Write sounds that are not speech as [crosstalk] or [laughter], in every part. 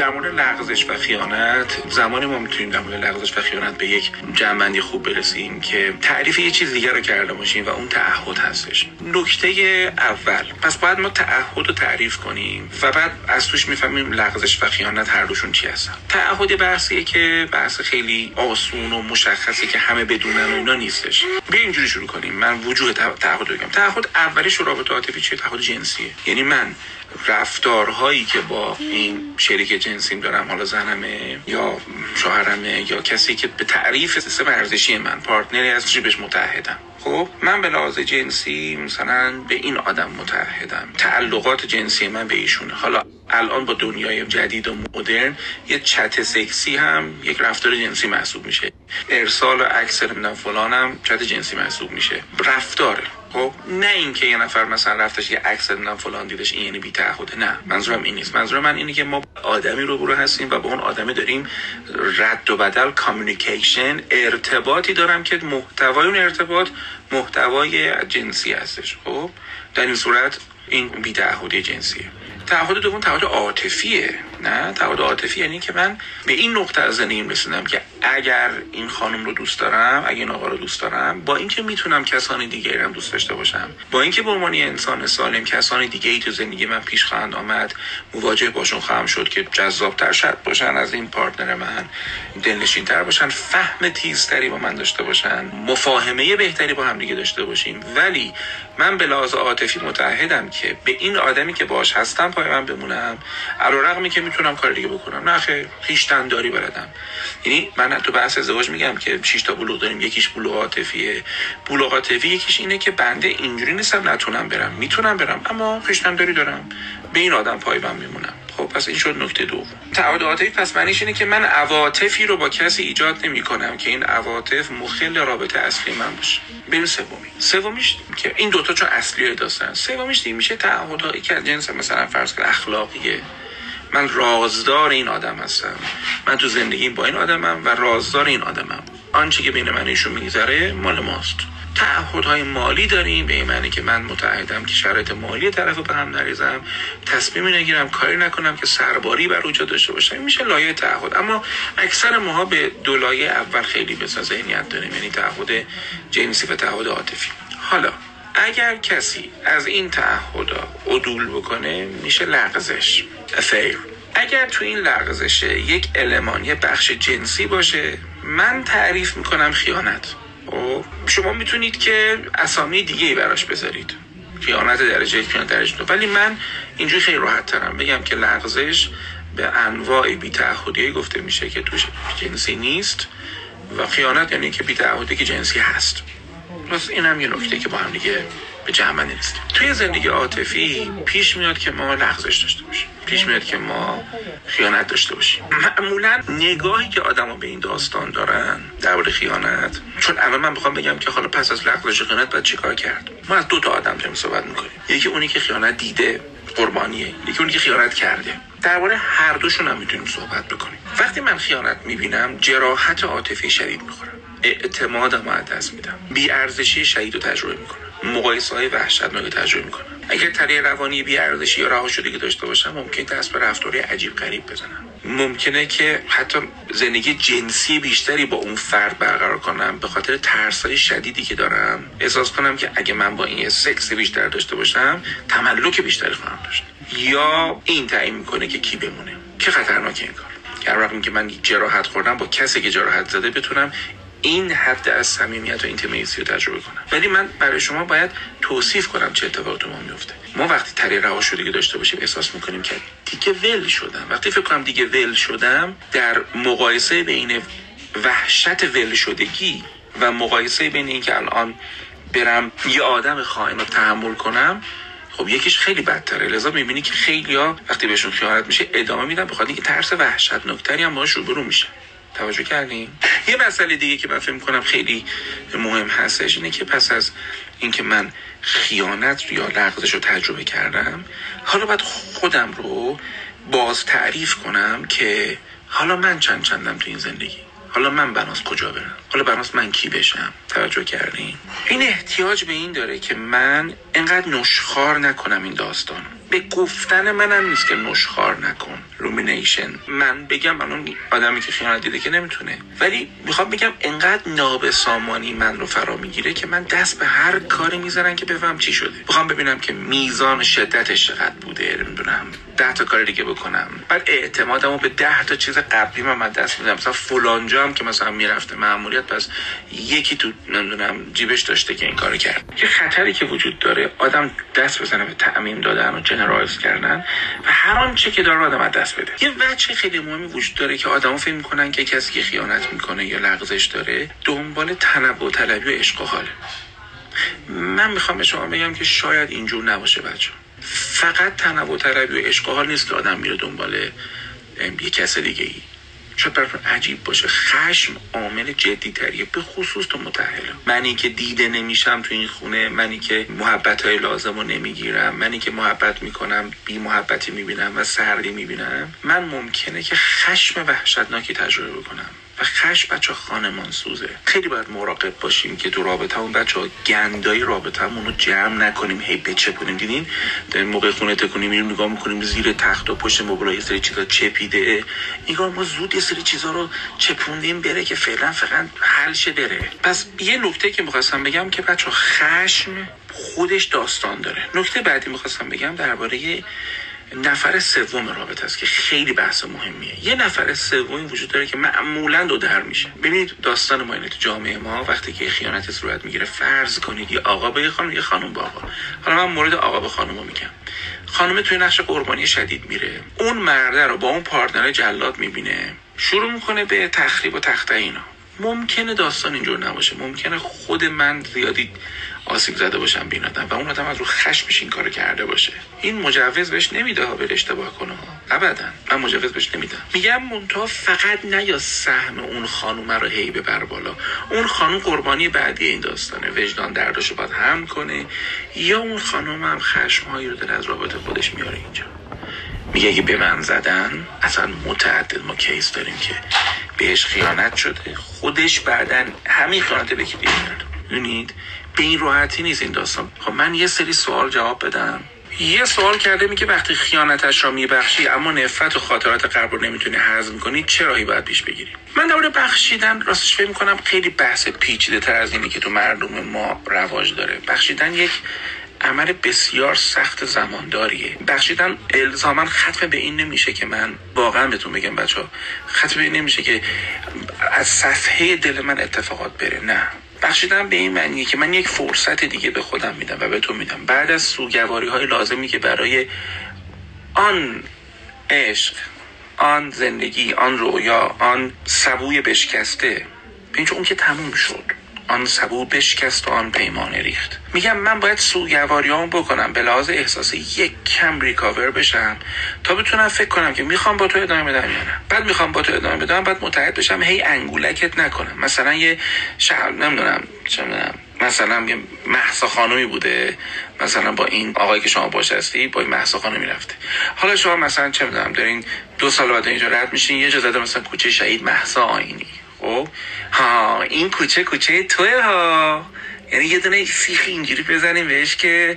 در مورد لغزش و خیانت زمانی ما می‌تونیم در مورد لغزش و خیانت به یک جنبندی خوب برسیم که تعریف یه چیز دیگر رو کرده باشیم و اون تعهد هستش. نکته اول پس باید ما تعهد رو تعریف کنیم و بعد از توش می‌فهمیم لغزش و خیانت هر دوشون چی هستن. تعهد بحثیه که بحث خیلی آسون و مشخصی که همه بدونن و اینا نیستش. بیا اینجوری شروع کنیم. من وجود تعهد بگم. تعهد اولیش رابطه عاطفی چیه؟ تعهد جنسیه. یعنی من رفتارهایی که با این شریک جنسیم دارم حالا زنمه یا شوهرمه یا کسی که به تعریف سیستم ارزشی من پارتنری هستش بهش متحدم خب من به لحاظ جنسی مثلا به این آدم متحدم تعلقات جنسی من به ایشونه. حالا الان با دنیای جدید و مدرن یه چت سکسی هم یک رفتار جنسی محسوب میشه. ارسال و عکس فلانم چت جنسی محسوب میشه. رفتاره خب نه اینکه یه نفر مثلا رفتش یه عکس نمی‌دونم فلان دیدش این یعنی بی تعهده نه منظورم این نیست. منظورم من اینه که ما آدمی رو برو هستیم و با اون آدمی داریم رد و بدل کامیونیکیشن ارتباطی دارم که محتوای اون ارتباط محتوای جنسی هستش خب؟ در این صورت این بی تعهدی جنسیه. تعهد دوم تعهد عاطفیه. نه تعهد عاطفی یعنی که من به این نقطه از زندگیم رسیدم که اگر این خانم رو دوست دارم اگر این آقا رو دوست دارم با اینکه می‌تونم کسانی دیگه هم دوست داشته باشم با اینکه به عنوان انسان سالم کسانی دیگه ای تو زندگی من پیش خواهند آمد مواجه باشون خواهم شد که جذابتر شد باشن از این پارتنر من دلنشین تر باشن فهم تیزتری با من داشته باشن مفاهمه بهتری با هم دیگه داشته باشیم. ولی من به لحاظ عاطفی متحدم که به این آدمی که باش هستم پای من بمونم. علیرغمی که می‌تونم کار دیگه بکنم. نه خیر خیشتن داری بلدم. یعنی من تو بحث ازدواج میگم که 6 تا بلوغ داریم یکیش بلوغ عاطفیه. بلوغ عاطفی یکیش اینه که بنده اینجوری نیستم نتونم برم. می‌تونم برم اما خیشتن داری دارم. به این آدم پای من میمونم. خب پس این شد نکته دوم. تعهد عاطفی پس معنیش اینه که من عواطفی رو با کسی ایجاد نمی کنم که این عواطف مخل رابطه اصلی من باشه. بریم سومی. سومیش که این دوتا چون اصلی داستان. سومیش دیگه میشه تعهدهایی که از جنس مثلا فرض اخلاقیه. من رازدار این آدم هستم. من تو زندگیم با این آدمم و رازدار این آدمم. آنچه که بین من ایشون میگذره مال ماست. تعهدهای مالی داریم به این معنی که من متعهدم که شرایط مالی طرف به هم نریزم. تصمیمی نگیرم کاری نکنم که سرباری بر اوجا داشته باشم. میشه لایه تعهد. اما اکثر ماها به دو لایه اول خیلی بسا ذهنیت داریم یعنی تعهد جنسی و تعهد عاطفی. حالا اگر کسی از این تعهدا عدول بکنه میشه لغزش. افیر اگر تو این لغزشه یک المان یه بخش جنسی باشه من تعریف می‌کنم خیانت. و خب، شما می‌تونید که اسامی دیگه ای براش بذارید. خیانت درجه یک خیانت درجه دو. ولی من اینجوری خیلی راحت ترم. بگم که لغزش به انواع بی گفته میشه که توش جنسی نیست و خیانت یعنی که بی که جنسی هست. پس این هم یه نکته که با هم دیگه به جمع نیستیم. توی زندگی عاطفی پیش میاد که ما لغزش داشته باشیم. پیش میاد که ما خیانت داشته باشیم. معمولا نگاهی که آدما به این داستان دارن در خیانت چون اول من می‌خوام بگم که حالا پس از لغزش خیانت باید چیکار کرد؟ ما از دو تا آدم داریم صحبت می‌کنیم. یکی اونی که خیانت دیده قربانیه. یکی اونی که خیانت کرده. درباره هر دوشون هم می‌تونیم صحبت بکنیم. وقتی من خیانت می‌بینم جراحت عاطفی شدید می‌خورم. اعتمادم رو دست میدم. بی ارزشی شدید رو تجربه می‌کنم. مقایسه های وحشتناک تجربه می‌کنم. اگر تری روانی بی ارزشی یا رها شدگی داشته باشم ممکن دست به رفتاری عجیب غریب بزنم. ممکنه که حتی زندگی جنسی بیشتری با اون فرد برقرار کنم. به خاطر ترسای شدیدی که دارم احساس کنم که اگه من با این سکس بیشتر داشته باشم تملک بیشتری خواهم داشت. یا این تعیین می‌کنه که کی بمونه. که خطرناک این کار. هر که من جراحت خوردم با کسی که جراحت زده بتونم این حد از صمیمیت و اینتیمیسی رو تجربه کنم. ولی من برای شما باید توصیف کنم چه اتفاقی تو ما میفته. ما وقتی تری رها شدگی داشته باشیم احساس می‌کنیم که دیگه ول شدم. وقتی فکر کنم دیگه ول شدم در مقایسه بین وحشت ول شدگی و مقایسه بین اینکه الان برم یه آدم خائن رو تحمل کنم خب یکیش خیلی بدتره. لذا می‌بینی که خیلی ها وقتی بهشون خیانت میشه ادامه میدن بخاطر اینکه ترس وحشتناکتری هم باهاش روبرو میشه توجه کردیم. یه مسئله دیگه که من فکر کنم خیلی مهم هستش اینه که پس از اینکه من خیانت یا لغزش رو تجربه کردم حالا باید خودم رو باز تعریف کنم که حالا من چند چندم تو این زندگی؟ حالا من بناس کجا برم؟ حالا بناس من کی بشم؟ توجه کردین؟ این احتیاج به این داره که من انقدر نشخار نکنم این داستان به گفتن منم نیست که نشخار نکن. رومینیشن من بگم اون آدمی که خیانت دیده که نمی‌تونه. ولی می‌خوام بگم انقدر نابسامانی من رو فرا می‌گیره که من دست به هر کاری می‌زنم که بفهم چی شده. می‌خوام ببینم که میزان شدتش چقدر بوده نمی‌دونم. ده تا کار دیگه بکنم. بعد اعتمادمو به ده تا چیز قبلی من دست میدم. مثلا فلانجا هم که مثلا می‌رفته معمولیت پس یکی تو نمی‌دونم جیبش داشته که این کارو کرد. یه خطری که وجود داره آدم دست بزنه به تعمیم دادن و جنرالایز کردن و هر آنچه که داره آدم دست بده. یه وجه خیلی مهمی وجود داره که آدما فکر می‌کنن که کسی که خیانت می‌کنه یا لغزش داره دنبال تنوع طلبی و عشق و حاله من می‌خوام به شما بگم که شاید اینجور نباشه بچه فقط تنوع طلبی و عشق و حال نیست که آدم میره دنبال یه کس دیگه ای شاید براتون عجیب باشه. خشم عامل جدی تریه به خصوص تو متحله منی که دیده نمیشم تو این خونه منی که محبت های لازم رو نمی‌گیرم منی که محبت می‌کنم بی محبتی می‌بینم و سردی می‌بینم من ممکنه که خشم وحشتناکی تجربه بکنم و خش بچه خانمان سوزه. خیلی باید مراقب باشیم که تو رابطه همون بچه ها گندای رابطه رو جمع نکنیم. هی بچپونیم دیدین؟ در موقع خونه تکونیم میریم نگاه می‌کنیم زیر تخت و پشت مبلا یه سری چیزا چپیده. اینگار ما زود یه سری چیزا رو چپوندیم بره که فعلا فقط حل شه بره. پس یه نکته که می‌خواستم بگم که بچه خشم خودش داستان داره. نکته بعدی می‌خواستم بگم درباره نفر سوم رابطه است که خیلی بحث مهمیه. یه نفر سومی وجود داره که معمولا دو در میشه. ببینید داستان ما اینه. تو جامعه ما وقتی که خیانت صورت می‌گیره فرض کنید یه آقا به یه خانم یه خانم با آقا. حالا من مورد آقا به خانم میگم. خانم توی نقش قربانی شدید میره. اون مرده رو با اون پارتنر جلاد می‌بینه. شروع می‌کنه به تخریب و تخته اینا. ممکنه داستان اینجور نباشه. ممکنه خود من زیادی آسیب زده باشم بین آدم و اون آدم از رو خشمش این کارو کرده باشه. این مجوز بهش نمیده ها بره اشتباه کنه ابدا. من مجوز بهش نمیدم. میگم مونتا فقط نه یا سهم اون خانومه رو هی ببر بالا. اون خانوم قربانی بعدی این داستانه. وجدان دردشو باید هم کنه یا اون خانوم هم خشمهایی رو دل از رابطه خودش میاره اینجا. میگه اگه به من زدن اصلا متعدد ما کیس داریم که بهش خیانت شده. خودش بعدا همین خیانت به کی می‌دونید؟ به این راحتی نیست این داستان. خب من یه سری سوال جواب بدم. یه سوال کرده میگه وقتی خیانتش را میبخشی اما نفرت و خاطرات قبل رو نمی‌تونی هضم کنی چه راهی باید پیش بگیری؟ من در بخشیدن راستش فکر می‌کنم خیلی بحث پیچیده تر از اینی که تو مردم ما رواج داره. بخشیدن یک عمل بسیار سخت زمانداریه. بخشیدن الزاما ختم به این نمیشه که من واقعا بهتون بگم بچه ها ختم به این نمیشه که از صفحه دل من اتفاقات بره. نه. بخشیدن به این معنیه که من یک فرصت دیگه به خودم میدم و به تو میدم. بعد از سوگواری های لازمی که برای آن عشق آن زندگی آن رویا آن سبوی بشکسته اینجا اون که تموم شد. آن سبو بشکست و آن پیمانه ریخت. میگم من باید سوگواریام بکنم به لحاظ احساسی یک کم ریکاور بشم تا بتونم فکر کنم که می‌خوام با تو ادامه بدم یا نه. بعد می‌خوام با تو ادامه بدم بعد متحد بشم هی انگولکت نکنم. مثلا یه شهر نمی‌دونم چه می‌دونم مثلا یه محسا خانمی بوده. مثلا با این آقایی که شما باش هستی با این محسا خانمی رفته. حالا شما مثلا چه می‌دونم دارین دو سال بعد اینجا رد میشین یه جا زده مثلا کوچه شهید محسا آینی. خب ها این کوچه کوچه توه ها. یعنی یه دونه سیخ اینجوری بزنیم بهش که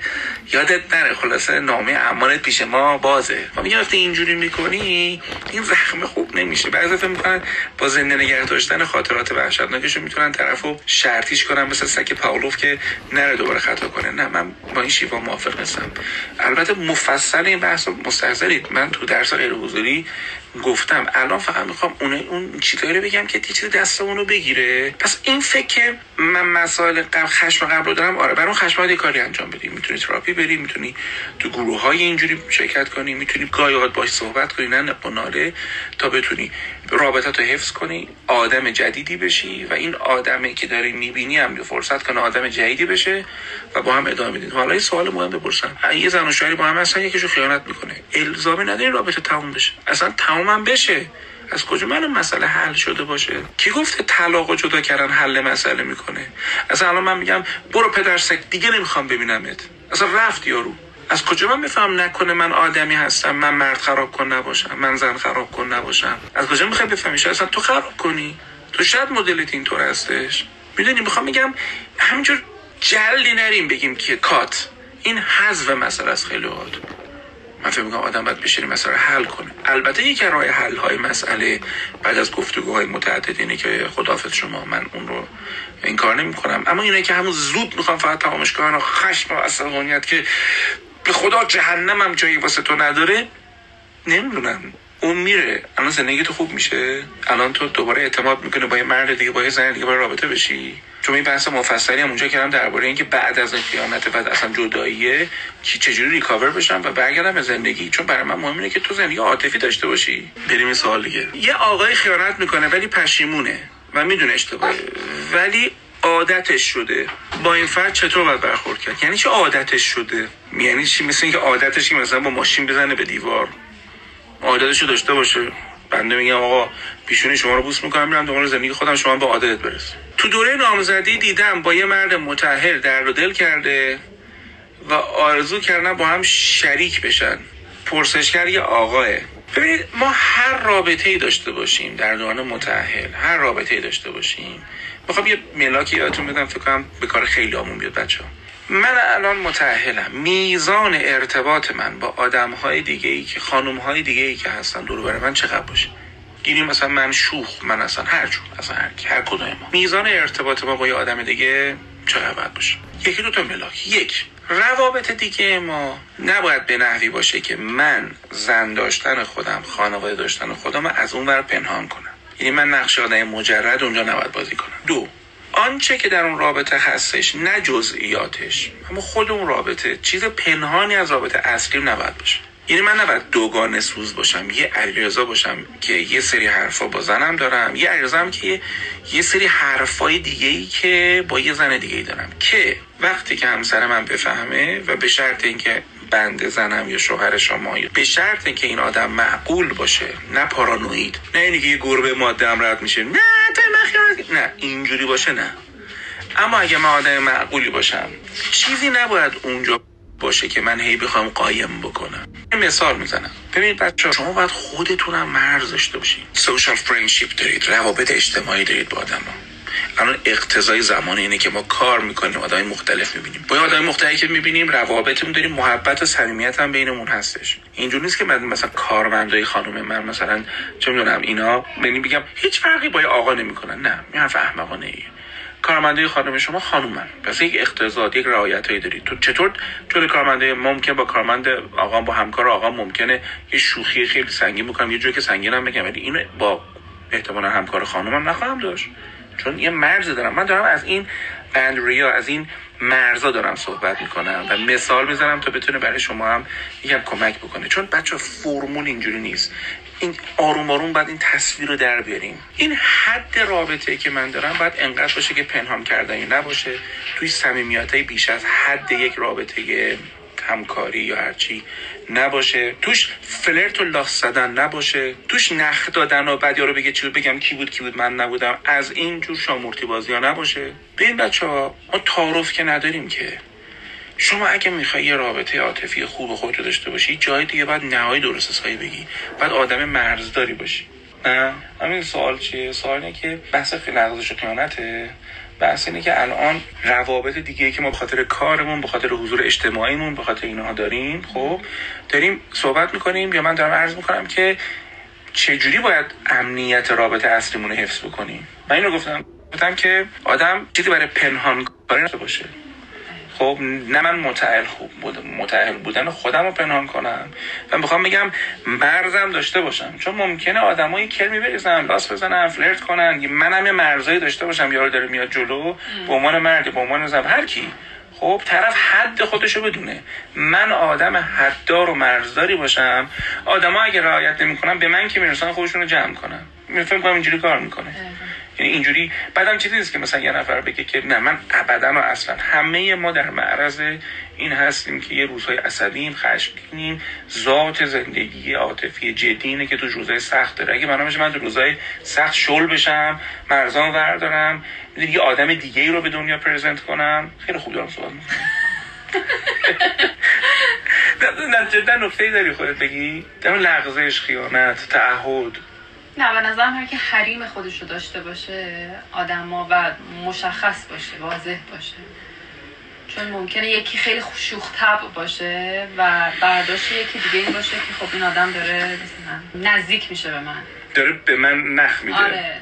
یادت نره خلاصه نامه امانت پیش ما بازه. و میگه وقتی اینجوری می‌کنی؟ این زخم خوب نمیشه. بعضی فکر می‌کنن با زنده نگه داشتن خاطرات وحشتناکشو می‌تونن طرفو شرطیش کنن مثل سگ پاولوف که نره دوباره خطا کنه. نه من با این شیوا موافق نیستم. البته مفصل این بحث مستحضرید. من تو درس غیر حضوری گفتم الان فقط می‌خوام اون اون چیزایی رو بگم که چیز دستمون رو بگیره. پس این فکر که من مسائل قبل خشم قبل رو دارم آره برای اون خشم کاری انجام بدی. می‌تونی تراپی بری می‌تونی تو گروه های اینجوری شرکت کنی می‌تونی گاهی باش صحبت کنی نه ناله تا بتونی رابطه رو حفظ کنی آدم جدیدی بشی و این آدمی که داری می‌بینی هم فرصت کنه آدم جدیدی بشه و با هم ادامه بدین. حالا یه سوال مهم بپرسم. یه زن و شوهری با هم هستن یکیشو خیانت می‌کنه. الزامی نداری رابطه تموم بشه. اصلا تموم بشه. از کجا من مسئله حل شده باشه؟ کی گفته طلاق و جدا کردن حل مسئله می‌کنه؟ اصلا الان من میگم برو پدر سگ دیگه نمی‌خوام ببینمت. اصلا رفت یارو. از کجا من بفهم نکنه من آدمی هستم من مرد خراب کن نباشم من زن خراب کن نباشم؟ از کجا می‌خوای بفهمی؟ اصلا تو خراب کنی. تو شاید مدلت اینطور هستش. می‌دونی می‌خوام میگم همینجور جلدی نریم بگیم که کات. این حذف مسئله از خیلی وقت من فکر می‌کنم آدم باید بشینه مسئله حل کنه. البته یکی راه حل های مسئله بعد از گفتگوهای متعدد اینه که خدافظ شما من اون رو این کار نمی کنم اما اینه که همون زود می‌خوام فقط تمامش کنم خشم و عصبانیت که به خدا جهنمم جایی واسه تو نداره. نمی‌دونم. اون میره. الان زندگی تو خوب میشه. الان تو دوباره اعتماد می‌کنه با یه مرد دیگه با یه زن دیگه با رابطه بشی. چون این بحث مفصلی هم اونجا کردم درباره اینکه بعد از این خیانت بعد اصلا جداییه که چجوری ریکاور بشم و برگردم به زندگی. چون برای من مهم اینه که تو زندگی عاطفی داشته باشی. بریم این سوال دیگه. یه آقای خیانت می‌کنه ولی پشیمونه و می‌دونه اشتباهه. ولی عادتش شده. با این فرد چطور باید برخورد کرد؟ یعنی چه عادتش شده؟ یعنی چی؟ مثل اینکه عادتش مثلا با ماشین بزنه به دیوار. عادتش داشته باشه. بنده میگم آقا پیشونی شما رو بوس می‌کنم میرم دنبال زندگی خودم شما با عادت برس. تو دوره نامزدی دیدم با یه مرد متحل در دل کرده و آرزو کردن با هم شریک بشن. پرسشگر یه آقاه. ببینید ما هر رابطه ای داشته باشیم در دوران متحل هر رابطه ای داشته باشیم. می‌خوام یه ملاکی یادتون بدم فکر کنم به کار خیلی آمون بیاد بچه ها. من الان متأهلم. میزان ارتباط من با آدم های دیگه ای که خانم های دیگه ای که هستن دور بر من چقدر باشه؟ یعنی مثلا من شوخ من اصلا هر جور اصلا هر, هر کدوم ما میزان ارتباط ما با یه آدم دیگه چقدر باید باشه؟ یکی دو تا ملاک. یک روابط دیگه ما نباید به نحوی باشه که من زن داشتن خودم خانواده داشتن خودم از اون ور پنهان کنم. یعنی من نقش آدم مجرد اونجا نباید بازی کنم. دو آنچه که در اون رابطه هستش نه جزئیاتش. اما خود اون رابطه چیز پنهانی از رابطه اصلی نباید باشه. یعنی من نباید دوگانه سوز باشم یه علیرضا باشم که یه سری حرفا با زنم دارم یه علیرضا که یه سری حرفای دیگه ای که با یه زن دیگه ای دارم. که وقتی که همسر من بفهمه و به شرط اینکه بنده زنم یا شوهر شما. به شرط اینکه این آدم معقول باشه. نه پارانوید. نه اینی که یه گربه ماده هم رد میشه. نه تو نه اینجوری باشه نه. اما اگه من آدم معقولی باشم چیزی نباید اونجا باشه که من هی بخوام قایم بکنم. مثال می‌زنم. ببینید بچه شما باید خودتونم مرز داشته باشین. social friendship دارید. روابط اجتماعی دارید با آدم ها. الان اقتضای زمان اینه که ما کار می‌کنیم آدم مختلف می‌بینیم. با آدم مختلفی که می‌بینیم روابطمون داریم محبت و صمیمیت هم بینمون هستش. اینجوری نیست که من مثلا کارمندای خانم من مثلا چه می‌دونم اینا یعنی بگم هیچ فرقی با آقا نمی‌کنن. نه این حرف احمقانه ایه. کارمنده خانم شما خانومن. پس یک اقتضاد یک رعایت هایی دارید. تو چطور جلوی کارمنده ممکن با کارمند آقا با همکار آقا ممکنه یه شوخی خیلی سنگین بکنم؟ یه جوری که سنگین هم بگم. ولی اینو با احتمالا همکار خانومم نخواهم داشت. چون یه مرز دارم. من دارم از این بندریا از این مرزا دارم صحبت می‌کنم و مثال می‌زنم تا بتونه برای شما هم یکم کمک بکنه. چون بچه فرمول اینجوری نیست. این آروم آروم باید این تصویر رو در بیاریم. این حد رابطه که من دارم باید انقدر باشه که پنهان کردنی نباشه. توی صمیمیت بیش از حد یک رابطه همکاری یا هرچی نباشه. توش فلرت و لاس زدن نباشه. توش نخ دادن و بعد یارو بگه چی بگم کی بود کی بود من نبودم. از این جور شامورتی بازی ها نباشه. ببین بچه ها ما تعارف که نداریم که. شما اگه می‌خوای یه رابطه عاطفی خوب خودت داشته باشی جای دیگه باید نهایی درست حسابی بگی. بعد آدم مرزداری باشی. نه؟ همین سوال چیه؟ سوال که بحث لغزش و قیانته بحث اینه که الان روابط دیگه که ما به خاطر کارمون به خاطر حضور اجتماعیمون به خاطر اینها داریم خب داریم صحبت می‌کنیم یا من دارم عرض می‌کنم که چجوری باید امنیت رابطه اصلیمون رو حفظ بکنیم؟ من اینو گفتم گفتم که آدم چیزی برای پنهان کاری باشه. خب نه من متعهل خوب بود متعهل بودن خودم رو پنهان کنم. و می‌خوام بگم مرزم داشته باشم. چون ممکنه آدمایی کلمی بریزن لاس بزنن فلرت کنن. منم یه مرزایی داشته باشم یارو داره میاد جلو به عنوان مرد به عنوان زن هر کی. خب طرف حد خودشو بدونه. من آدم حددار و مرزداری باشم. آدما اگه رعایت نمی‌کنن به من که می‌رسن خودشون رو جمع کنن. میفهم کنم اینجوری کار می‌کنه. یعنی اینجوری بعدم چیزی نیست که مثلا یه نفر بگه که نه من ابدا و اصلا. همه ما در معرض این هستیم که یه روزهای عصبیم خشمگینیم. ذات زندگی عاطفی جدی اینه که تو روزهای سخت داره. اگه من من تو روزهای سخت شل بشم مرزان وردارم یه آدم دیگه ای رو به دنیا پرزنت کنم. خیلی خوب دارم صحبت [laughs] نه جدا نکته داری خودت بگی. در لغزش خیانت تعهد. نه به نظرم هر که حریم خودش رو داشته باشه آدما و مشخص باشه واضح باشه. چون ممکنه یکی خیلی شوخ طبع باشه و برداشت یکی دیگه این باشه که خب این آدم داره مثلا نزدیک میشه به من. داره به من نخ میده. آره.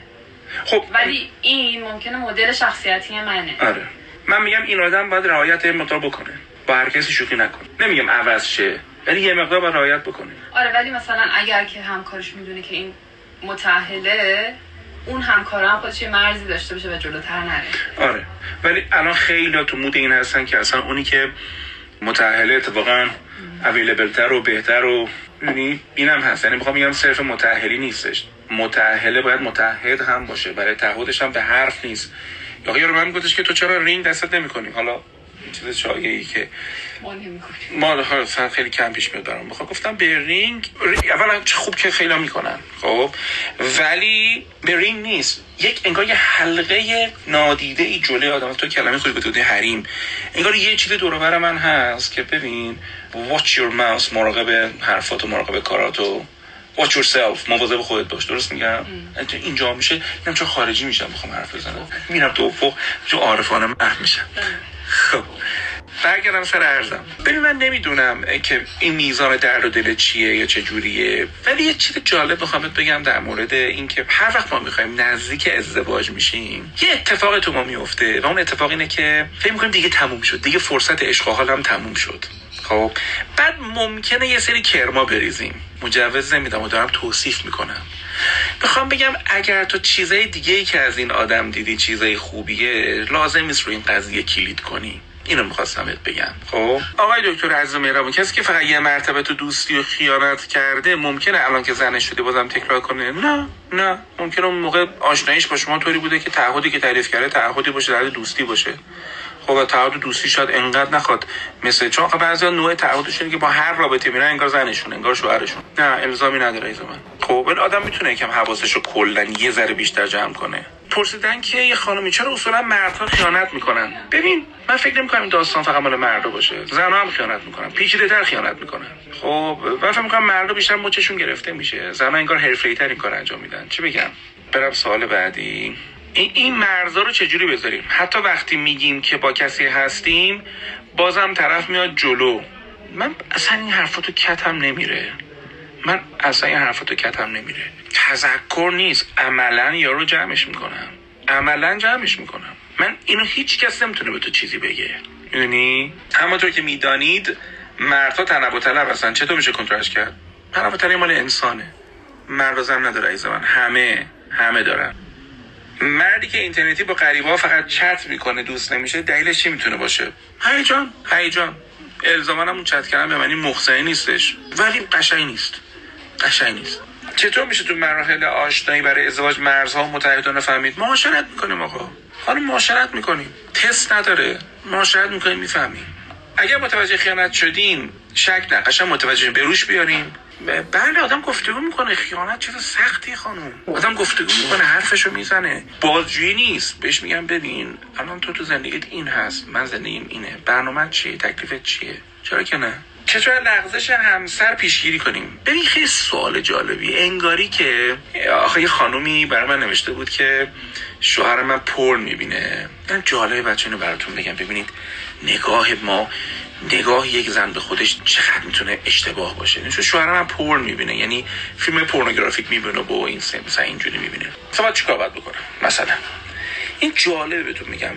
خب ولی این ممکنه مدل شخصیتی منه. آره. من میگم این آدم باید رعایت این مقدار بکنه. با هر کسی شوخی نکنه. نمیگم عوض شه. ولی یه مقدار باید رعایت بکنه. آره ولی مثلا اگر که همکارش می‌دونه که این متأهله اون همکار هم خودش مرزی داشته باشه و جلوتر نره. آره. ولی الان خیلی تو مود این هستن که اصلا اونی که متأهله اتفاقا اویلیبلتر و بهتر و یعنی اینم هست. یعنی می‌خوام بگم صرف متأهلی نیستش. متأهله باید متحد هم باشه. برای تعهدش هم به حرف نیست. یا یارو من گفتش که تو چرا رینگ دستت نمی‌کنی؟ حالا چیز شایعی که ما مثلا خیلی کم پیش میاد برام. بخوام گفتم به رینگ ری- اولا چه خوب که خیلی می‌کنن خب؟ ولی به رینگ نیست. یک انگار یه حلقه نادیده ای جلوی آدم. تو کلمه خوبی بودی حریم. انگار یه چیز دور من هست که ببین watch your mouth مراقب حرفات و مراقب کاراتو. Watch yourself مواظب خودت باش. درست میگم؟ تو اینجا میشه میگم چون خارجی میشم بخوام حرف بزنم. میرم تو افق چون عارفانه محو میشم. خب برگردم سر ارزم. ببین من نمی‌دونم که این میزان درد و دل چیه یا چه جوریه ولی یه چیز جالب بهت بگم در مورد اینکه هر وقت ما می‌خوایم نزدیک ازدواج میشیم یه اتفاق تو ما میفته و اون اتفاق اینه که فکر می‌کنیم دیگه تموم شد دیگه فرصت عشق هم تموم شد. خب بعد ممکنه یه سری کرما بریزیم. مجوز نمیدم و دارم توصیف می‌کنم. می‌خوام بگم اگر تو چیزای دیگه ای که از این آدم دیدی چیزای خوبیه لازم نیست روی این قضیه کلید کنی. اینو می‌خواستم بهت بگم. خب؟ آقای دکتر عزیز مهربان کسی که فقط یه مرتبه تو دوستی و خیانت کرده ممکنه الان که زنش شده بازم تکرار کنه؟ نه نه. ممکنه اون موقع آشناییش با شما طوری بوده که تعهدی که تعریف کرده تعهدی باشه در دوستی باشه. خب تعهد دوستی شاید انقدر نخواد مثل چون بعضی نوع تعهدشون که با هر رابطه میرن انگار زنشون انگار شوهرشون. نه الزامی نداره ایزا من خب ولی آدم می‌تونه یکم حواسش رو کلا یه ذره بیشتر جمع کنه. پرسیدن که یه خانمی چرا اصولا مردها خیانت می‌کنن؟ ببین من فکر نمی‌کنم این داستان فقط مال مردا باشه. زنها هم خیانت می‌کنن. پیچیده تر خیانت می‌کنن. خب من فکر می‌کنم مردا بیشتر مچشون گرفته میشه. زنها انگار حرفه‌ای تر این کار انجام میدن. چی بگم؟ برم سوال بعدی. این مرزا رو چجوری بذاریم؟ حتی وقتی میگیم که با کسی هستیم بازم طرف میاد جلو. من اصلا این حرفاتو کتم نمیره. من اصلا این حرفاتو کتم نمیره. تذکر نیست. عملا یارو جمعش می‌کنم. عملا جمعش می‌کنم. من اینو هیچ کس نمی‌تونه به تو چیزی بگه. یعنی همونطور که می‌دانید مردها تنوع طلب هستن. چطور میشه کنترلش کرد؟ تنوع طلب مال انسانه. مرد و زن نداره عزیز من. همه همه دارن. مردی که اینترنتی با غریبه فقط چت می‌کنه دوست نمیشه دلیلش چی می‌تونه باشه؟ هیجان هیجان الزاما هم اون چت کردن به معنی مخزنی نیستش. ولی قشنگ نیست. قشنگ نیست. چطور میشه تو مراحل آشنایی برای ازدواج مرزها و متحدانه فهمید؟ معاشرت می‌کنیم آقا. حالا معاشرت می‌کنیم. تست نداره. معاشرت می‌کنیم می‌فهمیم. اگر متوجه خیانت شدین شک نه قشنگ متوجه به روش بیاریم بله آدم گفتگو می‌کنه. خیانت چیز سختی خانم. آدم گفتگو می‌کنه حرفشو می‌زنه. بازجویی نیست. بهش میگم ببین الان تو تو زندگیت این هست. من زندگیم اینه. برنامه چیه؟ تکلیفت چیه؟ چرا که نه؟ چطور لغزش همسر پیشگیری کنیم؟ ببین خیلی سوال جالبی. انگاری که آخه یه خانومی برای من نوشته بود که شوهر من پر می‌بینه. من جالبه بچه اینو براتون بگم. ببینید نگاه ما نگاه یک زن به خودش چقدر می‌تونه اشتباه باشه. چون شوهر من پر می‌بینه. یعنی فیلم پورنوگرافیک می‌بینه با این مثلا اینجوری می‌بینه. مثلا چیکار باید بکنم؟ مثلا. این جالبه بهتون میگم.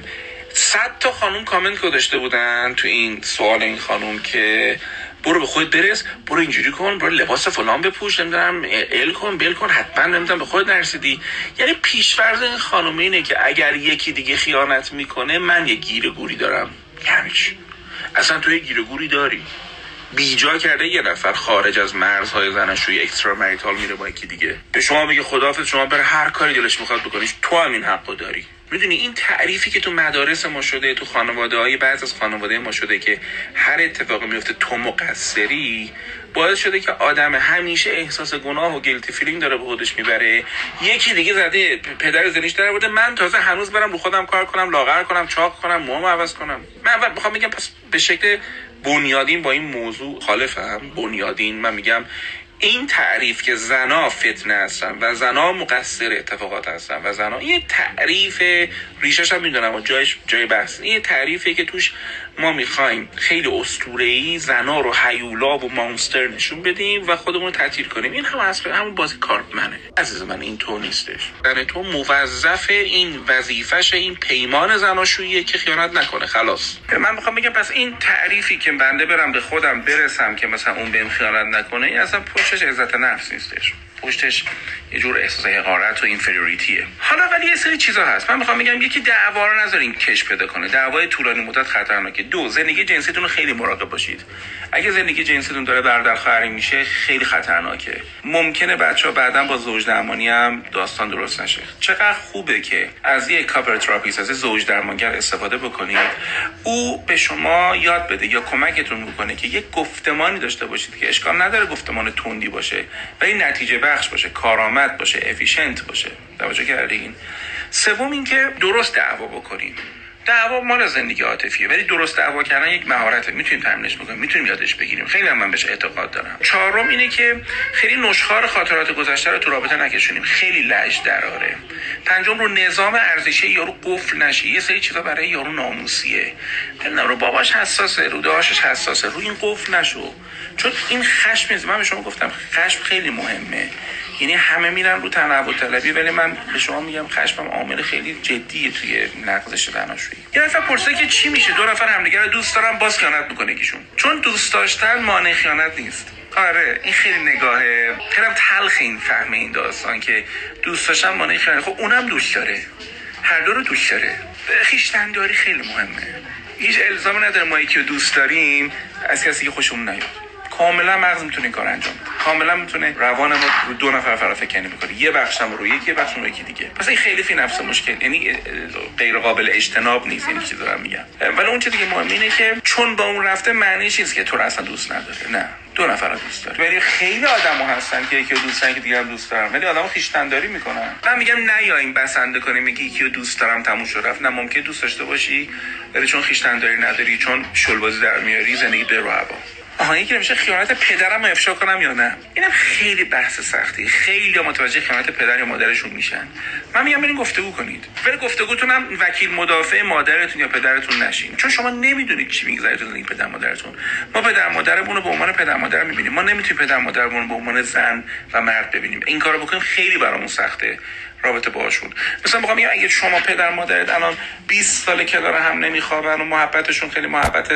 صد تا خانوم کامنت گذاشته بودن تو این سوال این خانوم که برو به خودت برس برو اینجوری کن برو لباس فلان بپوش نمی‌دونم ال کن بل کن حتما نمی‌دونم به خودت نرسیدی. یعنی پیشفرض این خانومه اینه که اگر یکی دیگه خیانت می‌کنه من یه گیر گوری دارم. یعنی چی؟ اصلا تو یه گیر گوری داری. بیجا کرده یه نفر خارج از مرزهای زناشویی اکسترا مریتال میره با یکی دیگه. به شما بگه خداحافظ شما بر هر کاری دلش می‌خواد بکنیش تو هم این حقو داری. می‌دونی این تعریفی که تو مدارس ما شده تو خانواده های بعض از خانواده ما شده که هر اتفاقی میفته تو مقصری باعث شده که آدم همیشه احساس گناه و guilty feeling داره به خودش می‌بره. یکی دیگه زده پدر زنشو درآورده من تازه هنوز برم رو خودم کار کنم لاغر کنم چاق کنم موهام عوض کنم. من اول می‌خوام بگم پس به شکل بنیادین با این موضوع مخالفم بنیادین من میگم این تعریف که زنا فتنه هستن و زنا مقصر اتفاقات هستن و زنا یه تعریف ریشش هم می‌دونم و جایش جای بحث. یه تعریفی که توش ما می‌خوایم خیلی اسطوره‌ای زنا رو هیولا و مانستر نشون بدیم و خودمون رو تعطیل کنیم. این هم اصلا همون بازی کارتمنه عزیز من این تو نیستش. یعنی تو موظف این وظیفش این پیمان زناشوییه که خیانت نکنه. خلاص. من می‌خوام بگم پس این تعریفی که بنده برم به خودم برسم که مثلا اون بهم خیانت نکنه این اصلا پشتش عزت نفس نیستش. پشتش یه جور احساس حقارت و اینفریوریتیه حالا ولی یه سری چیزا هست. من می‌خوام بگم یکی دعوا رو نذارین کش پیدا کنه. دعوای طولانی مدت خطرناکه. دو زندگی جنسیتون خیلی مراقب باشید. اگه زندگی جنسیتون داره برادر خواهری میشه خیلی خطرناکه. ممکنه بچه ها بعدا با زوج درمانی هم داستان درست نشه. چقدر خوبه که از یک couple therapist از زوج درمانگر استفاده بکنید. او به شما یاد بده یا کمکتون می‌کنه که یک گفتمانی داشته باشید که اشکال نداره گفتمان تندی باشه. ولی نتیجه بخش باشه کارآمد باشه efficient باشه. توجه کردین سوم اینکه درست دعوا بکنیم. دعوا مال زندگی عاطفیه. ولی درست دعوا کردن یک مهارته. می‌تونیم تمرینش بکنیم می‌تونیم یادش بگیریم. خیلی هم من بهش اعتقاد دارم. چهارم اینه که خیلی نشخار خاطرات گذشته رو تو رابطه نکشونیم. خیلی لج دراره. پنجم رو نظام ارزشی یارو قفل نشه. یه سری چیزا برای یارو ناموسیه. نمی‌دونم رو باباش حساسه رو داشش حساسه. رو این قفل نشو. چون این خشم من به شما گفتم خشم خیلی مهمه. یعنی همه میرن رو تنوع طلبی ولی من به شما میگم خشمم عامل خیلی جدیه توی نقضش زناشویی یه نفر پرسه که چی میشه؟ دو نفر همدیگه رو دوست دارن باز خیانت می‌کنه یکیشون چون دوست داشتن مانع خیانت نیست. آره این خیلی نگاهه. خیلی تلخ این فهم این داستان که دوست داشتن مانع خیانت. خب اونم دوست داره. هر دو رو دوست داره. خیشتنداری خیلی مهمه. هیچ الزامی نداره ما یکی دوست داریم از کسی که خوشمون نیاد. کاملا مغز می‌تونه این کار انجام کاملا می‌تونه روان ما رو دو نفر فرافکنی بکنه. یه بخشم رو یکی بخشم رو یکی دیگه. پس این خیلی فی نفس مشکل. یعنی غیر قابل اجتناب نیست. یعنی چیزی دارم میگم. ولی اون چیزی که مهم اینه که چون با اون رفته معنی چیزی که تو اصلا دوست نداره. نه. دو نفر رو دوست داره. ولی خیلی آدم هستن که یکی رو دوست دارن که دیگه هم دوست دارن. ولی آدم خیشتنداری می‌کنن. من میگم نه یا این بسنده کنیم میگی یکی رو دوست دارم تموم شد رفت. نه ممکن دوست داشته باشی ولی چون خیشتنداری نداری چون شلبازی در میاری زندگی به رو آها یکی نمیشه خیانت پدرم رو افشا کنم یا نه؟ اینم خیلی بحث سختی. خیلی متوجه خیانت پدر یا مادرشون میشن. من میگم برین گفتگو کنید. ولی گفتگوتون هم وکیل مدافع مادرتون یا پدرتون نشین. چون شما نمی‌دونید چی میگذره تو زندگی پدر مادرتون. ما پدر مادرمون رو به عنوان پدر مادر می‌بینیم. ما نمی‌تونیم پدر مادرمون رو به عنوان زن و مرد ببینیم. این کارو بکنیم خیلی برامون سخته. رابطه باشون مثلا میگم اگه شما پدر مادرت الان 20 ساله کنار هم نمیخوابن و محبتشون خیلی محبت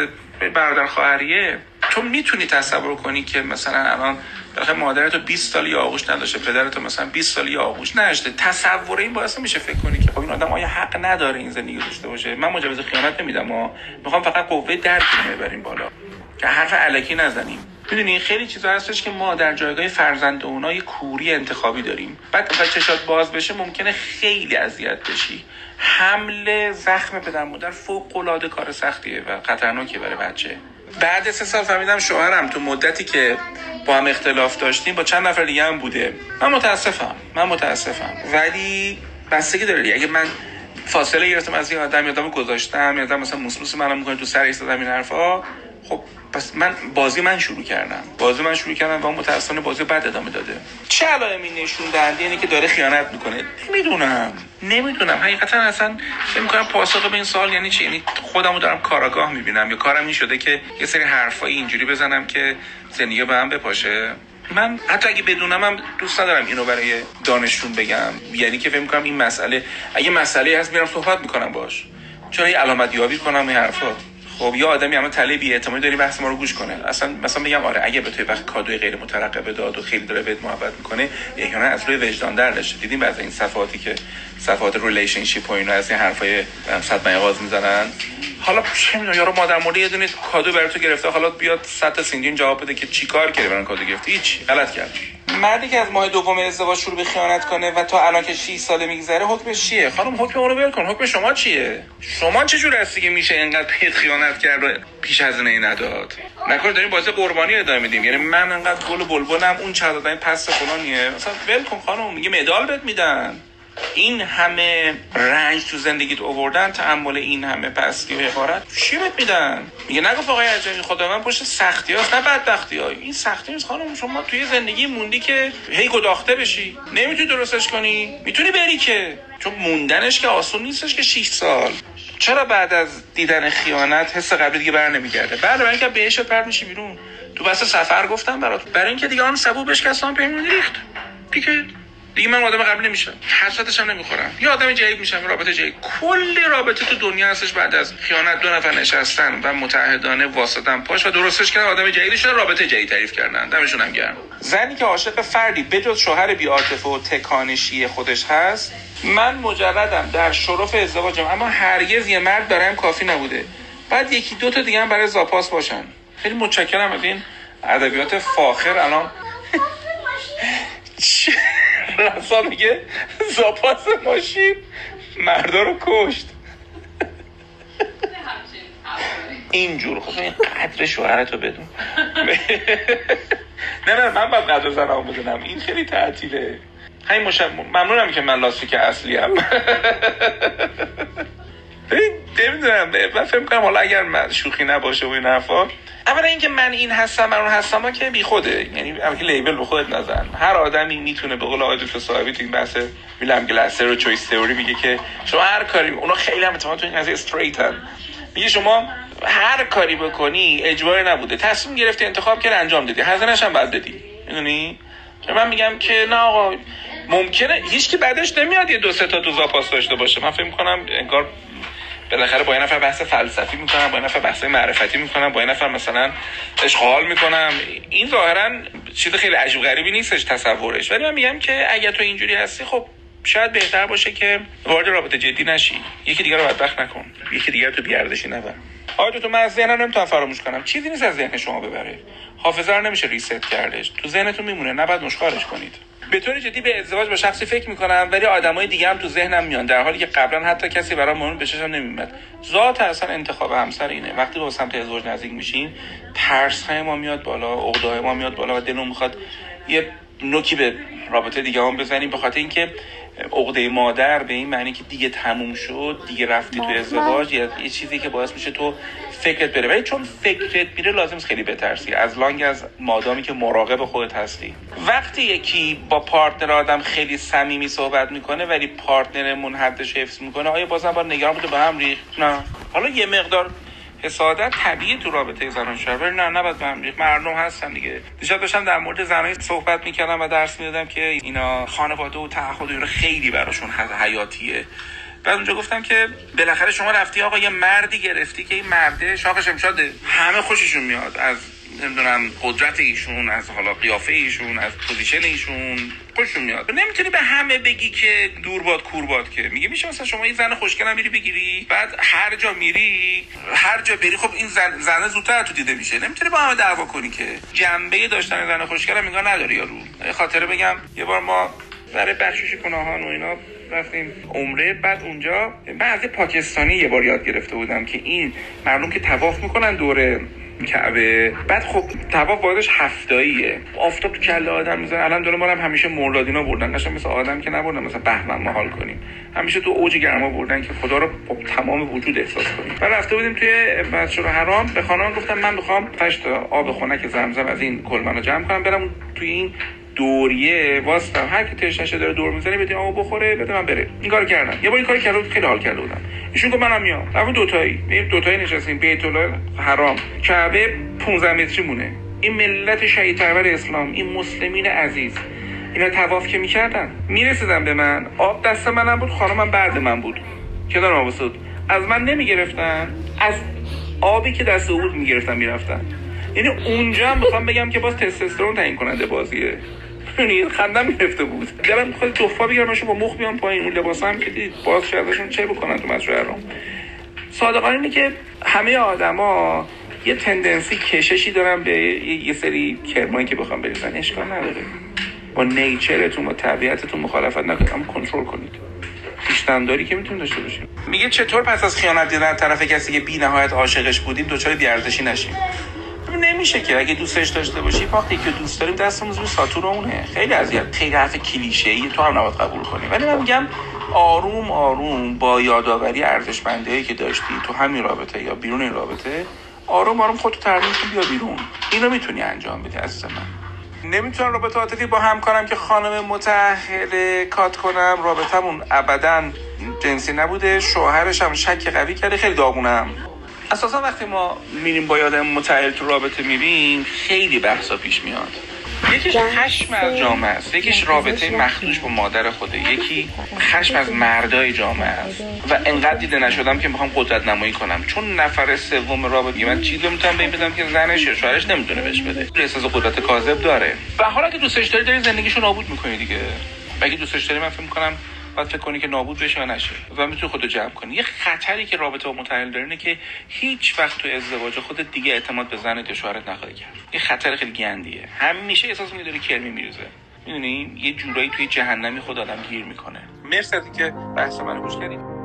برادر خواهریه تو می‌تونی تصور کنی که مثلا الان بالاخره مادرت تو 20 سالی آغوش نداشته پدرت تو مثلا 20 سالی آغوش نداشته تصور این باعث میشه فکر کنی که خب این آدم آیا حق نداره این زندگی داشته باشه؟ من مجوز خیانت نمیدم و می‌خوام فقط قوه درک رو ببریم بالا. که حرف علکی نزنیم. می‌دونی خیلی چیزا هستش که ما در جایگاه فرزند اونا یه کوری انتخابی داریم. بعد وقتی چشات باز بشه ممکنه خیلی اذیت بشی. حمل زخم پدر مادر فوق العاده کار سختیه و خطرناکه برای بچه. بعد سه سال فهمیدم شوهرم تو مدتی که با هم اختلاف داشتیم با چند نفر دیگه هم بوده. من متاسفم من متاسفم. ولی بستگی داره اگه من فاصله گرفتم از این آدم یادم گذاشتم یادم مثلا موسموس منم می‌کنه تو سر ایستادم این حرفا خب پس من بازی من شروع کردم. بازی من شروع کردم و متاسفانه بازی بعد ادامه داده. چه علائمی نشون دهنده اینه که داره خیانت می‌کنه. نمی‌دونم. نمی‌دونم. حقیقتا اصلا فکر می‌کنم پاسخ به این سوال یعنی چی؟ یعنی خودمو دارم کاراگاه می‌بینم. یا کارم این شده که یه سری حرفایی اینجوری بزنم که زندگی به هم بپاشه. من حتی اگه بدونم هم دوست ندارم اینو برای دانشجون بگم. یعنی که فکر می‌کنم این مسئله اگه مسئله هست میرم صحبت می‌کنم باش چرا یه علامت یابی کنم این حرفا؟ خب یه آدمی اما تله بی اعتمادی داری بحث ما رو گوش کنه. اصلا مثلا بگم آره اگه به توی وقت کادوی غیر مترقبه داد و خیلی داره بهت محبت می‌کنه احیانا از روی وجدان در داشته دیدیم بعضی این صفاتی که صفات ریلیشنشیپ و اینا از این حرفای صد آغاز می‌زنن. حالا چه می‌دونم یارو مادر مورد یه دونه کادو برای تو گرفته حالا بیاد صد تا سینجین جواب بده که چیکار کردی برای کادو گرفتی هیچ غلط کرد. مردی که از ماه دوم ازدواج شروع به خیانت کنه و تا الان که 6 ساله میگذره حکمش چیه؟ خانم حکم اونو ول کن. حکم شما چیه؟ شما چه جور هستی که میشه اینقدر پیت خیانت کرد پیش از این نداد؟ نکنه داریم بازی قربانی ادامه میدیم. یعنی من انقدر گل بلبلم اون چه دادن پس فلانیه. مثلا ول کن خانم میگه مدال بهت میدن. این همه رنج تو زندگیت اووردن تحمل این همه پستی و حقارت چی بهت میدن؟ میگه نگفت آقای عجمی خدا من پشت سختی هاست نه بدبختی ها این سختی نیست خانم شما توی زندگی موندی که هی گداخته بشی. نمی‌تونی درستش کنی. می‌تونی بری که. چون موندنش که آسون نیستش که 6 سال. چرا بعد از دیدن خیانت حس قبلی دیگه بر نمیگرده؟ بعد برای اینکه بهش پرد میشی بیرون. تو بس سفر گفتم برات. برای اینکه دیگه آن سبو بشکستم پیمونی ریخت. دیگه دیگه من آدم قبلی نمیشم. حسرتش هم نمی‌خورم. یه آدم جدید میشم رابطه جدید. کل رابطه تو دنیا هستش بعد از خیانت دو نفر نشستن و متحدانه واسطن پاش و درستش کردن. آدم جدیدی شده رابطه جدید تعریف کردن. دمشون هم گرم. زنی که عاشق فردی بجز شوهر بی و تکانشی خودش هست من مجردم در شرف ازدواجم اما هرگز یه مرد برایم کافی نبوده. بعد یکی دو تا دیگه هم برای زاپاس باشن. خیلی متشکرم از این ادبیات فاخر. الان [laughs] رسا میگه زاپاس ماشین مردا رو کشت. اینجور خب این قدر شوهرتو بدون. نه نه من باید قدر زنم بدونم. این خیلی تعطیله. همین مشم... ممنونم که من لاستیک اصلی هم. نمی‌دونم من فکر کنم حالا اگر من شوخی نباشه و این حرفا اولا اینکه من این هستم من اون هستم ها که بی خوده. یعنی اول لیبل به خودت نزن هر آدمی می‌تونه به قول آقای صاحبی تو این بحث ویلم گلاسر و چویس تئوری میگه که شما هر کاری اونا خیلی هم تو این قضیه استریتن میگه شما هر کاری بکنی اجباری نبوده. تصمیم گرفتی انتخاب کرد انجام دادی. هزینه‌ش هم بعد بدی. می‌دونی؟ من میگم که نه آقا ممکنه هیچ که بعدش نمیاد یه دو سه تا تو زاپاس داشته باشه. من فکر کنم انگار بالاخره با یه نفر بحث فلسفی می‌کنم با یه نفر بحث معرفتی می‌کنم با یه نفر مثلا اشغال می‌کنم. این ظاهرا چیز خیلی عجیب غریبی نیستش تصورش. ولی من میگم که اگر تو اینجوری هستی خب شاید بهتر باشه که وارد رابطه جدی نشی. یکی دیگر رو بدبخت نکن. یکی دیگر تو بیاردشی نبر آیا تو من از ذهنم نمی‌تونم فراموش کنم. چیزی نیست از ذهن شما ببره. حافظه رو نمیشه ریست کردش. تو ذهنتون میمونه. نباید مشکارش کنید. به طور جدی به ازدواج با شخصی فکر می‌کنم ولی آدمای دیگه هم تو ذهنم میان. در حالی که قبلا حتی کسی برای مهم بششم نمیمد ذات اصلا انتخاب همسر اینه. وقتی با سمت ازدواج نزدیک میشین ترس های ما میاد بالا عقده ما میاد بالا و دلمون می‌خواد یه نوکی به رابطه دیگه هم بزنیم. به خاطر اینکه عقده مادر به این معنی که دیگه تموم شد دیگه رفتی تو ازدواج یه چیزی که باعث میشه تو فکرت بره. ولی چون فکرت میره لازم خیلی بترسی. as long as مادامی که مراقب خودت هستی. وقتی یکی با partner آدم خیلی صمیمی صحبت می‌کنه ولی partner مون حدش حفظ می‌کنه آیا بازم با نگران بوده؟ به هم ریخت؟ نه. حالا یه مقدار حسادت طبیعی تو رابطه زنان شوهر نه نباید به هم مردم هستن دیگه. دیشب داشتم در مورد زنای صحبت می‌کردم و درس می‌دادم که اینا خانواده و تعهد اینا خیلی براشون حیاتیه. بعد اونجا گفتم که بالاخره شما رفتی آقا یه مردی گرفتی که این مرده شاخ شمشاده همه خوششون میاد. از نمی‌دونم قدرت ایشون از حالا قیافه ایشون از position ایشون خوششون میاد. نمی‌تونی به همه بگی که دور باد کور باد که. میگه میشه مثلا شما این زن خوشگلم میری بگیری بعد هر جا میری هر جا بری خب این زن زنه زودتر تو دیده میشه. نمی‌تونی با همه دعوا کنی که. جنبه داشتن زن خوشگلم میگه نداری یارو. خاطره بگم یه بار ما برای بخشش گناهان و اینا رفتیم عمره بعد اونجا من از پاکستانی یه بار یاد گرفته بودم که این مردم که تواف می‌کنن دوره کعبه. بعد خب تواف بازش هفتاییه آفتاب تو کله آدم می‌زنه الان دور ما هم همیشه مردادینا بردن. قشنگ مثل آدم که نبردن مثلا بهمن ما حال کنیم. همیشه تو اوج گرما بردن که خدا رو با تمام وجود احساس کنیم. بعد رفته بودیم توی مسجد حرام به خانم گفتم من می‌خوام 8 آب خنک زمزم از این کلمنو جمع کنم. برم توی این دوریه واسطم هر کی تشنشه داره دور می‌زنه بده آمو بخوره بده من بره. این کار کردم یه بار این کار کردم خیلی حال کرده بودم ایشون گفت منم میام. رفتیم دوتایی. این دوتایی نشستیم. بیت الله حرام. کعبه 15 متری مونه این ملت شهید پرور اسلام این مسلمین عزیز. اینا تواف که می‌کردن می‌رسیدن به من. آب دست منم بود خانمم بعد من بود. که دارم آب از من نمی‌گرفتن. از آبی که دست او بود می‌گرفتن می‌رفتن. یعنی اونجا هم می‌خوام بگم که باز تستوسترون تعیین کننده بازیه. می‌دونی؟ خندم می‌رفته بود. دلم می‌خواد توفا بگیرمشون با مخ بیان پایین اون هم که دید. باز ازشون چه بکنن تو مسجد رو؟ صادقانه اینه که همه آدما یه تندنسی کششی دارن به یه سری کرمایی که بخوام بریزن. اشکال نداره. با نیچرتون با طبیعتتون مخالفت نکنید. اما کنترل کنید. پیشتنداری که می‌تونید داشته باشیم. میگه چطور پس از خیانت دیدن طرف کسی که بی نهایت عاشقش بودیم دوچار بیارزشی نشیم؟ نمیشه که. اگه دوستش داشته باشی وقتی که دوست داریم دستمون رو ساتور اونه خیلی اذیت. خیلی حرف کلیشه ای تو هم نباید قبول کنی. ولی من میگم آروم آروم با یادآوری ارزشمندی که داشتی تو همین رابطه یا بیرون این رابطه آروم آروم خودتو ترمیم کن بیا بیرون. اینو می‌تونی انجام بدی عزیز من. نمی‌تونم رابطه عاطفی با هم کنم که خانم متأهله کات کنم. رابطمون ابدا جنسی نبوده. شوهرش هم شک قوی کرده. خیلی داغونم. اساسا وقتی ما میریم با یادم متأهل تو رابطه میریم خیلی بحثا پیش میاد. یکیش خشم از جامعه است. یکیش رابطه مخدوش با مادر خوده یکی خشم از مردای جامعه است. و انقدر دیده نشدم که می‌خوام قدرت نمایی کنم. چون نفر سوم رابطه من چیزی می‌تونم به بدم که زنش یا شوهرش نمی‌تونه بهش بده. احساس قدرت کاذب داره. و حالا که دوستش داری داری زندگیشو نابود می‌کنی دیگه. اگه دوستش داری من فکر می‌کنم باید فکر کنی که نابود بشه یا نشه و می‌تونی خودتو جمع کنی. یه خطری که رابطه با متحل داره اینه که هیچ وقت تو ازدواج خودت دیگه اعتماد به زنت یا شوهرت نخواهی کرد. یه خطر خیلی گندیه. همیشه احساس می‌کنی داری کرمی میریزه. می‌دونی؟ یه جورایی توی جهنمی خود آدم گیر می‌کنه. مرسی از اینکه بحث منو گوش کردید